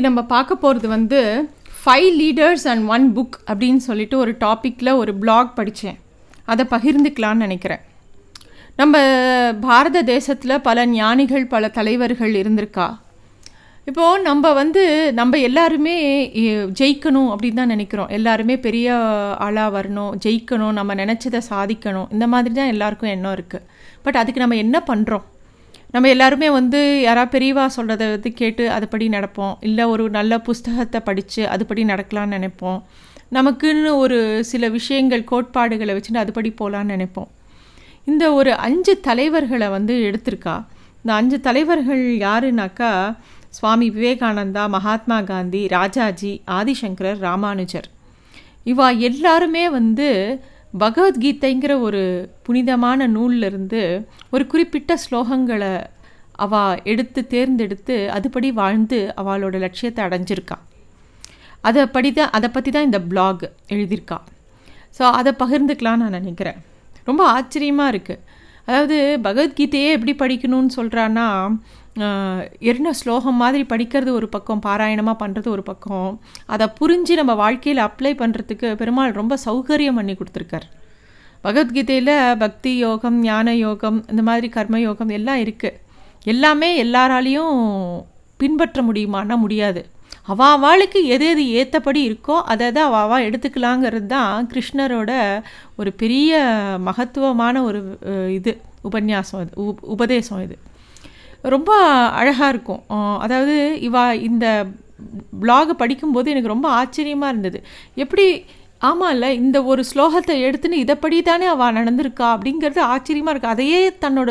இன்றைக்கி நம்ம பார்க்க போகிறது வந்து five leaders and one book அப்படின்னு சொல்லிட்டு ஒரு டாப்பிக்கில் ஒரு பிளாக் படித்தேன் அதை பகிர்ந்துக்கலான்னு நினைக்கிறேன். நம்ம பாரத தேசத்தில் பல ஞானிகள் பல தலைவர்கள் இருந்திருக்கா? இப்போது நம்ம வந்து நம்ம எல்லாருமே ஜெயிக்கணும் அப்படின்னு தான் நினைக்கிறோம். எல்லாருமே பெரிய ஆளாக வரணும் ஜெயிக்கணும் நம்ம நினச்சதை சாதிக்கணும். இந்த மாதிரி தான் எல்லாருக்கும் எண்ணம் இருக்குது பட் அதுக்கு நம்ம என்ன பண்ணுறோம் நம்ம எல்லாருமே வந்து யாரா பெரியவா சொல்கிறத வந்து கேட்டு அதுபடி நடப்போம். இல்லை ஒரு நல்ல புஸ்தகத்தை படித்து அதுபடி நடக்கலாம்னு நினைப்போம். நமக்குன்னு ஒரு சில விஷயங்கள் கோட்பாடுகளை வச்சுட்டு அதுபடி போகலான்னு நினைப்போம். இந்த ஒரு அஞ்சு தலைவர்களை வந்து எடுத்திருக்கா. இந்த அஞ்சு தலைவர்கள் யாருனாக்கா சுவாமி விவேகானந்தா மகாத்மா காந்தி ராஜாஜி ஆதிசங்கரர் ராமானுஜர். இவா எல்லாருமே வந்து பகவத்கீதைங்கிற ஒரு புனிதமான நூல்லிருந்து ஒரு குறிப்பிட்ட ஸ்லோகங்களை அவ எடுத்து தேர்ந்தெடுத்து அதுபடி வாழ்ந்து அவளோட லட்சியத்தை அடைஞ்சிருக்கா. அதை படி தான் அதை பற்றி தான் இந்த பிளாக் எழுதியிருக்கா. ஸோ அதை பகிர்ந்துக்கலாம்னு நான் நினைக்கிறேன். ரொம்ப ஆச்சரியமாக இருக்குது அதாவது பகவத்கீதையே எப்படி படிக்கணும்னு சொல்கிறான்னா என்ன ஸ்லோகம் மாதிரி படிக்கிறது ஒரு பக்கம் பாராயணமாக பண்ணுறது ஒரு பக்கம். அதை புரிஞ்சு நம்ம வாழ்க்கையில் அப்ளை பண்ணுறதுக்கு பெருமாள் ரொம்ப சௌகரியம் பண்ணி கொடுத்துருக்கார். பகவத்கீதையில் பக்தி யோகம் ஞான யோகம் இந்த மாதிரி கர்ம யோகம் எல்லாம் இருக்குது எல்லாமே எல்லாராலையும் பின்பற்ற முடியுமான்னா முடியாது. அவாவாளுக்கு எது எது ஏற்றபடி இருக்கோ அதை அதை அவாவா எடுத்துக்கலாங்கிறது தான் கிருஷ்ணரோட ஒரு பெரிய மகத்துவமான ஒரு இது உபன்யாசம் இது உப் உபதேசம் இது. ரொம்ப அழகாக இருக்கும். அதாவது இவா இந்த பிளாகை படிக்கும்போது எனக்கு ரொம்ப ஆச்சரியமாக இருந்தது. எப்படி ஆமாம் இல்லை இந்த ஒரு ஸ்லோகத்தை எடுத்துன்னு இதைப்படி தானே அவள் நடந்திருக்கா அப்படிங்கிறது ஆச்சரியமாக இருக்குது அதையே தன்னோட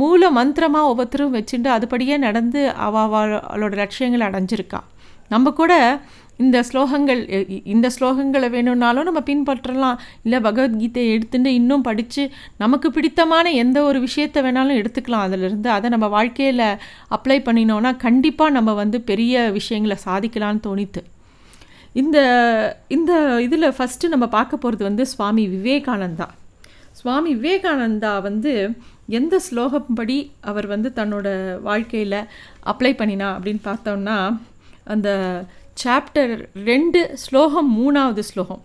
மூல மந்திரமாக ஒவ்வொருத்தரும் வச்சுட்டு அதுபடியே நடந்து அவ அவளோட லட்சியங்களை அடைஞ்சிருக்கா. நம்ம கூட இந்த ஸ்லோகங்கள் இந்த ஸ்லோகங்களை வேணும்னாலும் நம்ம பின்பற்றலாம். இல்லை பகவத்கீதையை எடுத்துட்டு இன்னும் படித்து நமக்கு பிடித்தமான எந்த ஒரு விஷயத்தை வேணாலும் எடுத்துக்கலாம். அதிலிருந்து அதை நம்ம வாழ்க்கையில் அப்ளை பண்ணினோன்னா கண்டிப்பாக நம்ம வந்து பெரிய விஷயங்களை சாதிக்கலாம்னு தோணித்து. இந்த இந்த இதில் ஃபஸ்ட்டு நம்ம பார்க்க போகிறது வந்து சுவாமி விவேகானந்தா. சுவாமி விவேகானந்தா வந்து எந்த ஸ்லோகம் படி அவர் வந்து தன்னோட வாழ்க்கையில் அப்ளை பண்ணினா அப்படின்னு பார்த்தோம்னா அந்த சாப்டர் ரெண்டு ஸ்லோகம் மூணாவது ஸ்லோகம்.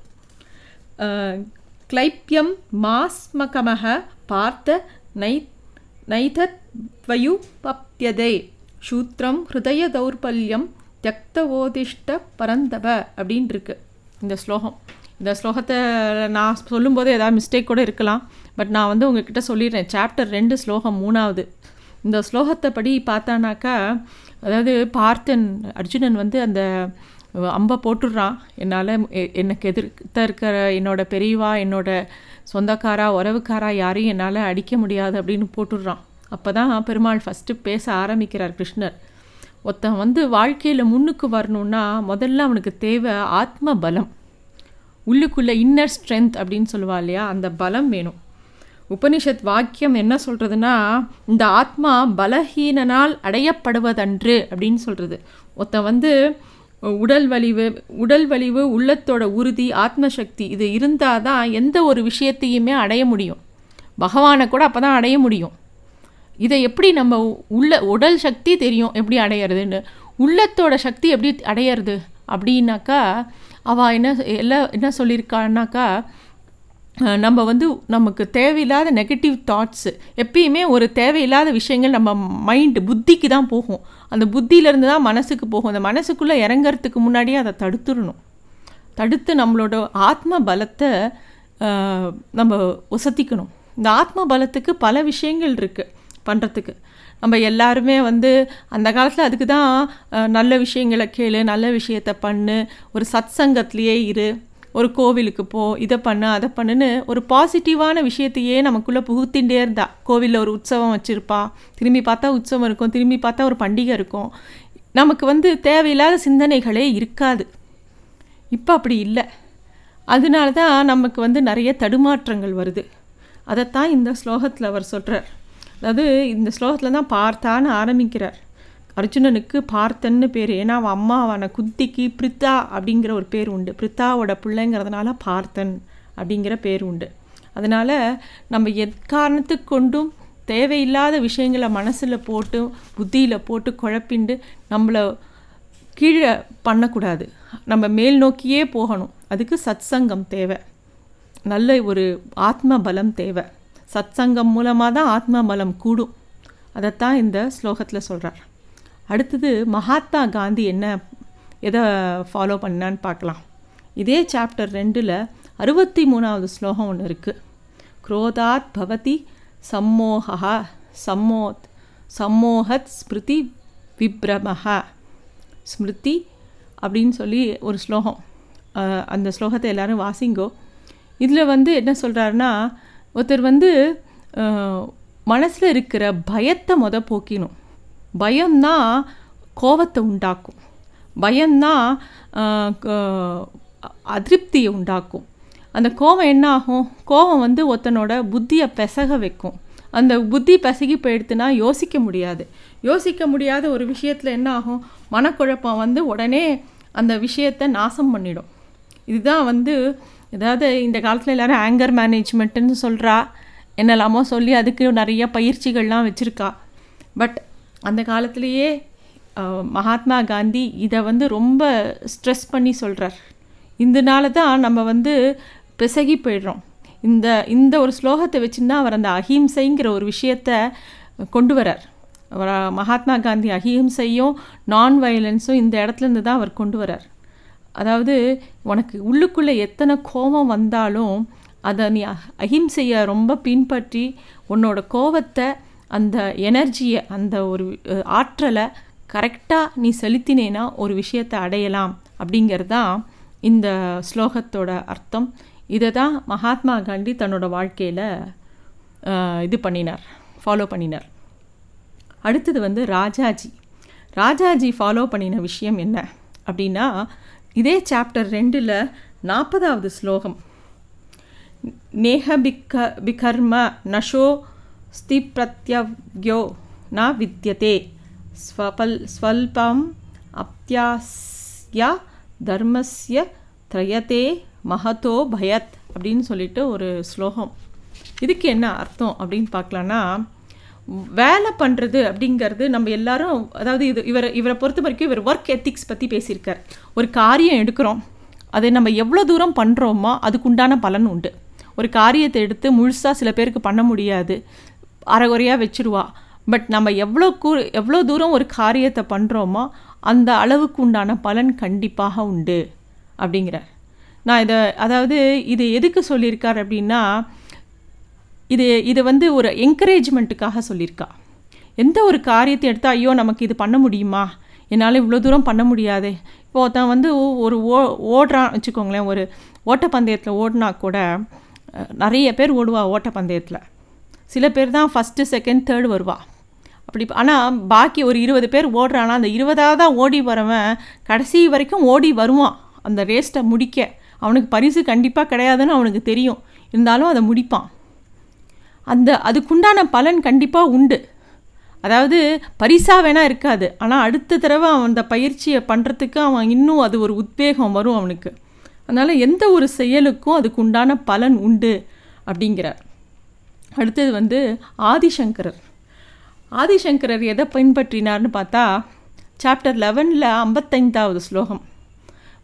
கிளைப்யம் மாஸ்மகமக பார்த்த நை நைதத்வயு சூத்திரம் ஹிருதய தௌர்பல்யம் தியக்தவோதிஷ்ட பரந்தப அப்படின்னு இருக்கு இந்த ஸ்லோகம். இந்த ஸ்லோகத்தை நான் சொல்லும்போது ஏதாவது மிஸ்டேக் கூட இருக்கலாம். பட் நான் வந்து உங்ககிட்ட சொல்லிடுறேன். சாப்டர் ரெண்டு ஸ்லோகம் மூணாவது. இந்த ஸ்லோகத்தை படி பார்த்தானாக்கா அதாவது பார்த்தன் அர்ஜுனன் வந்து அந்த அம்பை போட்டுடுறான். என்னால் எனக்கு எதிர்த்த இருக்கிற என்னோட பெரியவா என்னோட சொந்தக்காரா உறவுக்காரா யாரையும் என்னால் அடிக்க முடியாது அப்படின்னு போட்டுடுறான். அப்போ தான் பெருமாள் ஃபஸ்ட்டு பேச ஆரம்பிக்கிறார் கிருஷ்ணர். ஒருத்தன் வந்து வாழ்க்கையில் முன்னுக்கு வரணும்னா முதல்ல அவனுக்கு தேவை ஆத்ம பலம் உள்ளுக்குள்ளே இன்னர் ஸ்ட்ரென்த் அப்படின்னு சொல்லுவா இல்லையா? அந்த பலம் வேணும். உபனிஷத் வாக்கியம் என்ன சொல்கிறதுனா இந்த ஆத்மா பலஹீனனால் அடையப்படுவதன்று அப்படின்னு சொல்கிறது ஒருத்தன் வந்து உடல் வலிவு உடல் வலிவு உள்ளத்தோட உறுதி ஆத்மசக்தி இது இருந்தால் தான் எந்த ஒரு விஷயத்தையுமே அடைய முடியும். பகவானை கூட அப்போ தான் அடைய முடியும். இதை எப்படி நம்ம உள்ள உடல் சக்தி தெரியும் எப்படி அடையிறதுன்னு? உள்ளத்தோட சக்தி எப்படி அடையிறது? அப்படின்னாக்கா அவள் என்ன எல்லாம் என்ன சொல்லியிருக்கான்னாக்கா நம்ம வந்து நமக்கு தேவையில்லாத நெகட்டிவ் தாட்ஸு எப்பயுமே ஒரு தேவையில்லாத விஷயங்கள் நம்ம மைண்டு புத்திக்கு தான் போகும். அந்த புத்தியிலேருந்து தான் மனசுக்கு போகும். அந்த மனசுக்குள்ளே இறங்கிறதுக்கு முன்னாடியே அதை தடுத்துடணும். தடுத்து நம்மளோட ஆத்ம பலத்தை நம்ம உசத்திக்கணும் இந்த ஆத்ம பலத்துக்கு பல விஷயங்கள் இருக்குது பண்ணுறதுக்கு நம்ம எல்லாருமே வந்து அந்த காலத்தில் அதுக்கு தான் நல்ல விஷயங்களை கேளு நல்ல விஷயத்தை பண்ணு ஒரு சத் சங்கத்திலேயே இரு. ஒரு கோவிலுக்கு போ இதை பண்ணு அதை பண்ணுன்னு ஒரு பாசிட்டிவான விஷயத்தையே நமக்குள்ளே புகுத்தின்றே இருந்தா. கோவிலில் ஒரு உற்சவம் வச்சுருப்பா. திரும்பி பார்த்தா உற்சவம் இருக்கும். திரும்பி பார்த்தா ஒரு பண்டிகை இருக்கும். நமக்கு வந்து தேவையில்லாத சிந்தனைகளே இருக்காது. இப்போ அப்படி இல்லை. அதனால தான் நமக்கு வந்து நிறைய தடுமாற்றங்கள் வருது. அதைத்தான் இந்த ஸ்லோகத்தில் அவர் சொல்கிறார் அதாவது இந்த ஸ்லோகத்தில் தான் பார்த்தான்னு ஆரம்பிக்கிறார். அர்ஜுனனுக்கு பார்த்தன்னு பேர். ஏன்னா அவன் அம்மா அவனை குத்திக்கு பிரித்தா அப்படிங்கிற ஒரு பேர் உண்டு. பிரித்தாவோட பிள்ளைங்கிறதுனால பார்த்தன் அப்படிங்கிற பேர் உண்டு. அதனால் நம்ம எக்காரணத்துக்கு கொண்டும் தேவையில்லாத விஷயங்களை மனசில் போட்டு புத்தியில் போட்டு குழப்பிண்டு நம்மளை கீழே பண்ணக்கூடாது. நம்ம மேல் நோக்கியே போகணும். அதுக்கு சத்சங்கம் தேவை. நல்ல ஒரு ஆத்ம பலம் தேவை. சத்சங்கம் மூலமாக தான் ஆத்ம பலம் கூடும். அதைத்தான் இந்த ஸ்லோகத்தில் சொல்கிறார் அடுத்தது மகாத்மா காந்தி என்ன எதை ஃபாலோ பண்ணான்னு பார்க்கலாம். இதே சாப்டர் ரெண்டில் அறுபத்தி மூணாவது ஸ்லோகம் ஒன்று இருக்குது குரோதாத் பவதி சம்மோகா சம்மோத் சம்மோகத் ஸ்மிருதி விப்ரமஹா. ஸ்மிருதி அப்படின்னு சொல்லி ஒரு ஸ்லோகம். அந்த ஸ்லோகத்தை எல்லோரும் வாசிங்கோ. இதில் வந்து என்ன சொல்கிறாருன்னா ஒருத்தர் வந்து மனசில் இருக்கிற பயத்தை மொத போக்கிணும். பயம்னா கோவத்தை உண்டாக்கும். பயம்னா அதிருப்தியை உண்டாக்கும். அந்த கோவம் என்ன ஆகும் கோவம் வந்து ஒருத்தனோட புத்தியை பெசக வைக்கும். அந்த புத்தி பெசகி போயிடுத்துனா யோசிக்க முடியாது. யோசிக்க முடியாத ஒரு விஷயத்தில் என்ன ஆகும் மனக்குழப்பம் வந்து உடனே அந்த விஷயத்தை நாசம் பண்ணிடும். இதுதான் வந்து ஏதாவது இந்த காலத்தில் எல்லோரும் ஆங்கர் மேனேஜ்மெண்ட்டுன்னு சொல்கிறா என்னெல்லாமோ சொல்லி அதுக்கு நிறைய பயிற்சிகள்லாம் வச்சுருக்கா. பட் அந்த காலத்திலேயே மகாத்மா காந்தி இதை வந்து ரொம்ப ஸ்ட்ரெஸ் பண்ணி சொல்கிறார் இதனால தான் நம்ம வந்து பிசகி போயிடுறோம். இந்த இந்த ஒரு ஸ்லோகத்தை வச்சுன்னா அவர் அந்த அஹிம்சைங்கிற ஒரு விஷயத்தை கொண்டு வரார் அவர் மகாத்மா காந்தி அஹிம்சையும் நான் வயலன்ஸும் இந்த இடத்துலேருந்து தான் அவர் கொண்டு வரார் அதாவது உனக்கு உள்ளுக்குள்ளே எத்தனை கோபம் வந்தாலும் அதை நீ அஹிம்சையை ரொம்ப பின்பற்றி உன்னோட கோபத்தை அந்த எனர்ஜியை அந்த ஒரு ஆற்றலை கரெக்டாக நீ செலுத்தினேன்னா ஒரு விஷயத்தை அடையலாம் அப்படிங்கிறது தான் இந்த ஸ்லோகத்தோட அர்த்தம். இதை தான் மகாத்மா காந்தி தன்னோட வாழ்க்கையில் இது பண்ணினார் ஃபாலோ பண்ணினார். அடுத்தது வந்து ராஜாஜி. ராஜாஜி ஃபாலோ பண்ணின விஷயம் என்ன அப்படின்னா இதே சாப்டர் ரெண்டில் நாற்பதாவது ஸ்லோகம். நேக பிக்க பிகர்ம நஷோ ஸ்திப்ரத்யவ்யோ ந வித்தியதே ஸ்வபல் ஸ்வல்பம் அப்தியாஸ்ய தர்மஸ்ய திரயத்தே மகத்தோ பயத் அப்படின்னு சொல்லிட்டு ஒரு ஸ்லோகம். இதுக்கு என்ன அர்த்தம் அப்படின்னு பார்க்கலான்னா வேலை பண்ணுறது அப்படிங்கிறது நம்ம எல்லாரும் அதாவது இது இவர் இவரை பொறுத்த வரைக்கும் இவர் ஒர்க் எத்திக்ஸ் பற்றி பேசியிருக்கார். ஒரு காரியம் எடுக்கிறோம். அதை நம்ம எவ்வளோ தூரம் பண்ணுறோமோ அதுக்குண்டான பலன் உண்டு. ஒரு காரியத்தை எடுத்து முழுசாக சில பேருக்கு பண்ண முடியாது. அரைகுறையாக வச்சுருவா. பட் நம்ம எவ்வளோ கூ எவ்வளோ தூரம் ஒரு காரியத்தை பண்ணுறோமோ அந்த அளவுக்கு உண்டான பலன் கண்டிப்பாக உண்டு அப்படிங்கிறார். நான் இதை அதாவது இது எதுக்கு சொல்லியிருக்கார் அப்படின்னா இது இது வந்து ஒரு என்கரேஜ்மெண்ட்டுக்காக சொல்லியிருக்கா. எந்த ஒரு காரியத்தை எடுத்தால் ஐயோ நமக்கு இது பண்ண முடியுமா? என்னால் இவ்வளோ தூரம் பண்ண முடியாது. இப்போ ஒருத்தன் வந்து ஒரு ஓ ஓடுறான் வச்சுக்கோங்களேன் ஒரு ஓட்டப்பந்தயத்தில் ஓடினா கூட நிறைய பேர் ஓடுவா ஓட்டப்பந்தயத்தில். சில பேர் தான் ஃபஸ்ட்டு செகண்ட் தேர்டு வருவா. அப்படி ஆனால் பாக்கி ஒரு இருபது பேர் ஓடுறானா அந்த இருபதாக தான் ஓடி வரவன் கடைசி வரைக்கும் ஓடி வருவான். அந்த ரேஸ்ட்டை முடிக்க. அவனுக்கு பரிசு கண்டிப்பாக கிடையாதுன்னு அவனுக்கு தெரியும். இருந்தாலும் அதை முடிப்பான். அந்த அதுக்குண்டான பலன் கண்டிப்பாக உண்டு. அதாவது பரிசாக வேணால் இருக்காது. ஆனால் அடுத்த தடவை அவன் அந்த பயிற்சியை பண்ணுறதுக்கு அவன் இன்னும் அது ஒரு உத்வேகம் வரும் அவனுக்கு. அதனால் எந்த ஒரு செயலுக்கும் அதுக்கு உண்டான பலன் உண்டு அப்படிங்கிறார். அடுத்தது வந்து ஆதிசங்கரர். ஆதிசங்கரர் எதை பின்பற்றினார்னு பார்த்தா சாப்டர் லெவனில் ஐம்பத்தைந்தாவது ஸ்லோகம்.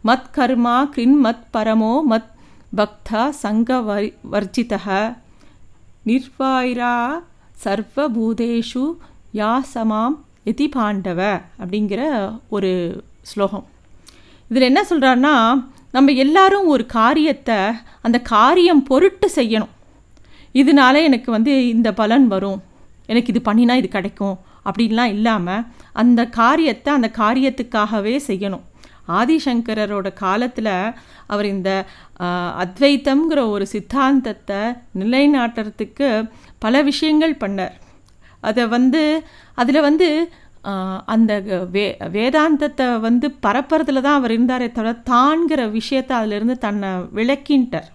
மத் கர்மா கிரின் மத் பரமோ மத் பக்தா சங்க வரி வர்ஜித நிர்வாயிரா சர்வபூதேஷு யாசமாம் எதி பாண்டவ அப்படிங்கிற ஒரு ஸ்லோகம். இதில் என்ன சொல்கிறாருன்னா நம்ம எல்லாரும் ஒரு காரியத்தை அந்த காரியம் பொருட்டு செய்யணும். இதனால எனக்கு வந்து இந்த பலன் வரும். எனக்கு இது பண்ணினா இது கிடைக்கும். அப்படின்லாம் இல்லாமல் அந்த காரியத்தை அந்த காரியத்துக்காகவே செய்யணும். ஆதிசங்கரரோட காலத்தில் அவர் இந்த அத்வைத்தம்ங்கிற ஒரு சித்தாந்தத்தை நிலைநாட்டுறதுக்கு பல விஷயங்கள் பண்ணார். அதை வந்து அதில் வந்து அந்த வே வேதாந்தத்தை வந்து பரப்புறதுல தான் அவர் இருந்தாரே தவிர தான்கிற விஷயத்தை அதிலிருந்து தன்னை விளக்கின்ட்டார்.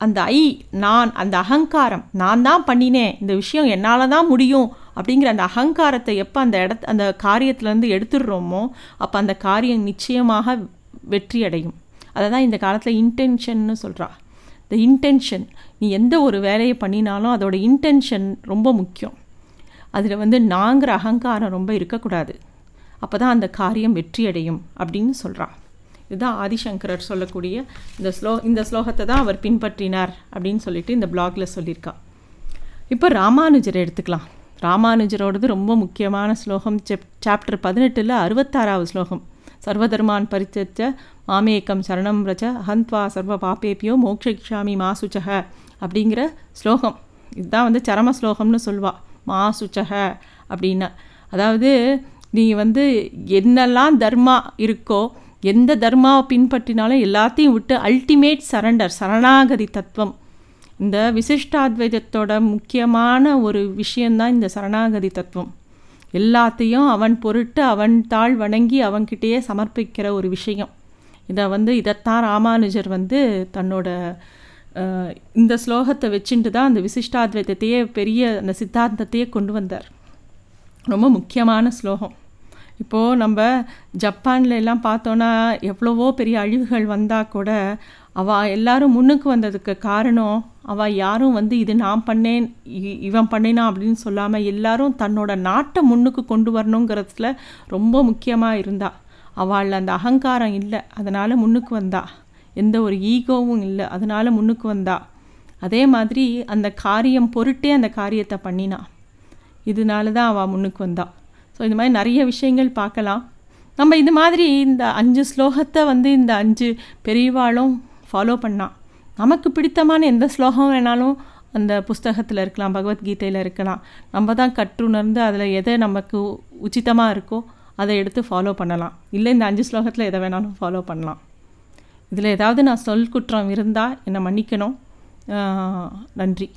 அந்த ஐ நான் அந்த அகங்காரம் நான் தான் பண்ணினேன் இந்த விஷயம் என்னால் தான் முடியும் அப்படிங்கிற அந்த அகங்காரத்தை எப்போ அந்த இடத்த அந்த காரியத்துலேருந்து எடுத்துடுறோமோ அப்போ அந்த காரியம் நிச்சயமாக வெற்றி அடையும் அதை தான் இந்த காலத்தில் இன்டென்ஷன்னு சொல்கிறா இந்த இன்டென்ஷன் நீ எந்த ஒரு வேலையை பண்ணினாலும் அதோட இன்டென்ஷன் ரொம்ப முக்கியம். அதில் வந்து நாங்கிற அகங்காரம் ரொம்ப இருக்கக்கூடாது. அப்போ தான் அந்த காரியம் வெற்றியடையும் அப்படின்னு சொல்கிறான் இதுதான் ஆதிசங்கரர் சொல்லக்கூடிய இந்த ஸ்லோ இந்த ஸ்லோகத்தை தான் அவர் பின்பற்றினார் அப்படின்னு சொல்லிட்டு இந்த பிளாகில் சொல்லியிருக்கா. இப்போ ராமானுஜரை எடுத்துக்கலாம். ராமானுஜரோடது ரொம்ப முக்கியமான ஸ்லோகம். செப் சாப்டர் பதினெட்டில் அறுபத்தாறாவது ஸ்லோகம். சர்வதர்மான் பரித்தச்ச மாமேக்கம் சரணம் ரச்ச அஹந்த்வா சர்வ பாப்பேபியோ மோக்ஷிக்ஷாமி மாசுச்சக அப்படிங்கிற ஸ்லோகம். இதுதான் வந்து சரம ஸ்லோகம்னு சொல்வா. மாசுச்சக அப்படின்னா. அதாவது நீ வந்து என்னெல்லாம் தர்மா இருக்கோ எந்த தர்மாவை பின்பற்றினாலும் எல்லாத்தையும் விட்டு அல்டிமேட் சரண்டர் சரணாகதி தத்துவம். இந்த விசிஷ்டாத்வைதத்தோட முக்கியமான ஒரு விஷயந்தான் இந்த சரணாகதி தத்துவம். எல்லாத்தையும் அவன் பொருட்டு அவன் தாழ் வணங்கி அவன்கிட்டயே சமர்ப்பிக்கிற ஒரு விஷயம். இதை வந்து இதைத்தான் ராமானுஜர் வந்து தன்னோட இந்த ஸ்லோகத்தை வச்சுட்டு தான் அந்த விசிஷ்டாத்வைத்தையே பெரிய அந்த சித்தாந்தத்தையே கொண்டு வந்தார். ரொம்ப முக்கியமான ஸ்லோகம். இப்போது நம்ம ஜப்பான்ல எல்லாம் பார்த்தோன்னா எவ்வளவோ பெரிய அழிவுகள் வந்தால் கூட அவள் எல்லாரும் முன்னுக்கு வந்ததுக்கு காரணம் அவள் யாரும் வந்து இது நான் பண்ணேன் இவன் பண்ணினா அப்படின்னு சொல்லாமல் எல்லாரும் தன்னோட நாட்டை முன்னுக்கு கொண்டு வரணுங்கிறதுல ரொம்ப முக்கியமாக இருந்தா. அவள் அந்த அகங்காரம் இல்லை அதனால் முன்னுக்கு வந்தா. எந்த ஒரு ஈகோவும் இல்லை அதனால் முன்னுக்கு வந்தா. அதே மாதிரி அந்த காரியம் பொருட்டே அந்த காரியத்தை பண்ணினா. இதனால தான் அவள் முன்னுக்கு வந்தாள் ஸோ இந்த மாதிரி நிறைய விஷயங்கள் பார்க்கலாம். நம்ம இது மாதிரி இந்த அஞ்சு ஸ்லோகத்தை வந்து இந்த அஞ்சு பெரியவாளும் ஃபாலோ பண்ணால் நமக்கு பிடித்தமான எந்த ஸ்லோகம் வேணாலும் அந்த புஸ்தகத்தில் இருக்கலாம் பகவத்கீதையில் இருக்கலாம். நம்ம தான் கற்றுணர்ந்து அதில் எதை நமக்கு உச்சிதமாக இருக்கோ அதை எடுத்து ஃபாலோ பண்ணலாம். இல்லை இந்த அஞ்சு ஸ்லோகத்தில் எதை வேணாலும் ஃபாலோ பண்ணலாம். இதில் ஏதாவது நான் சொல் குற்றம் இருந்தால் என்னை மன்னிக்கணும். நன்றி.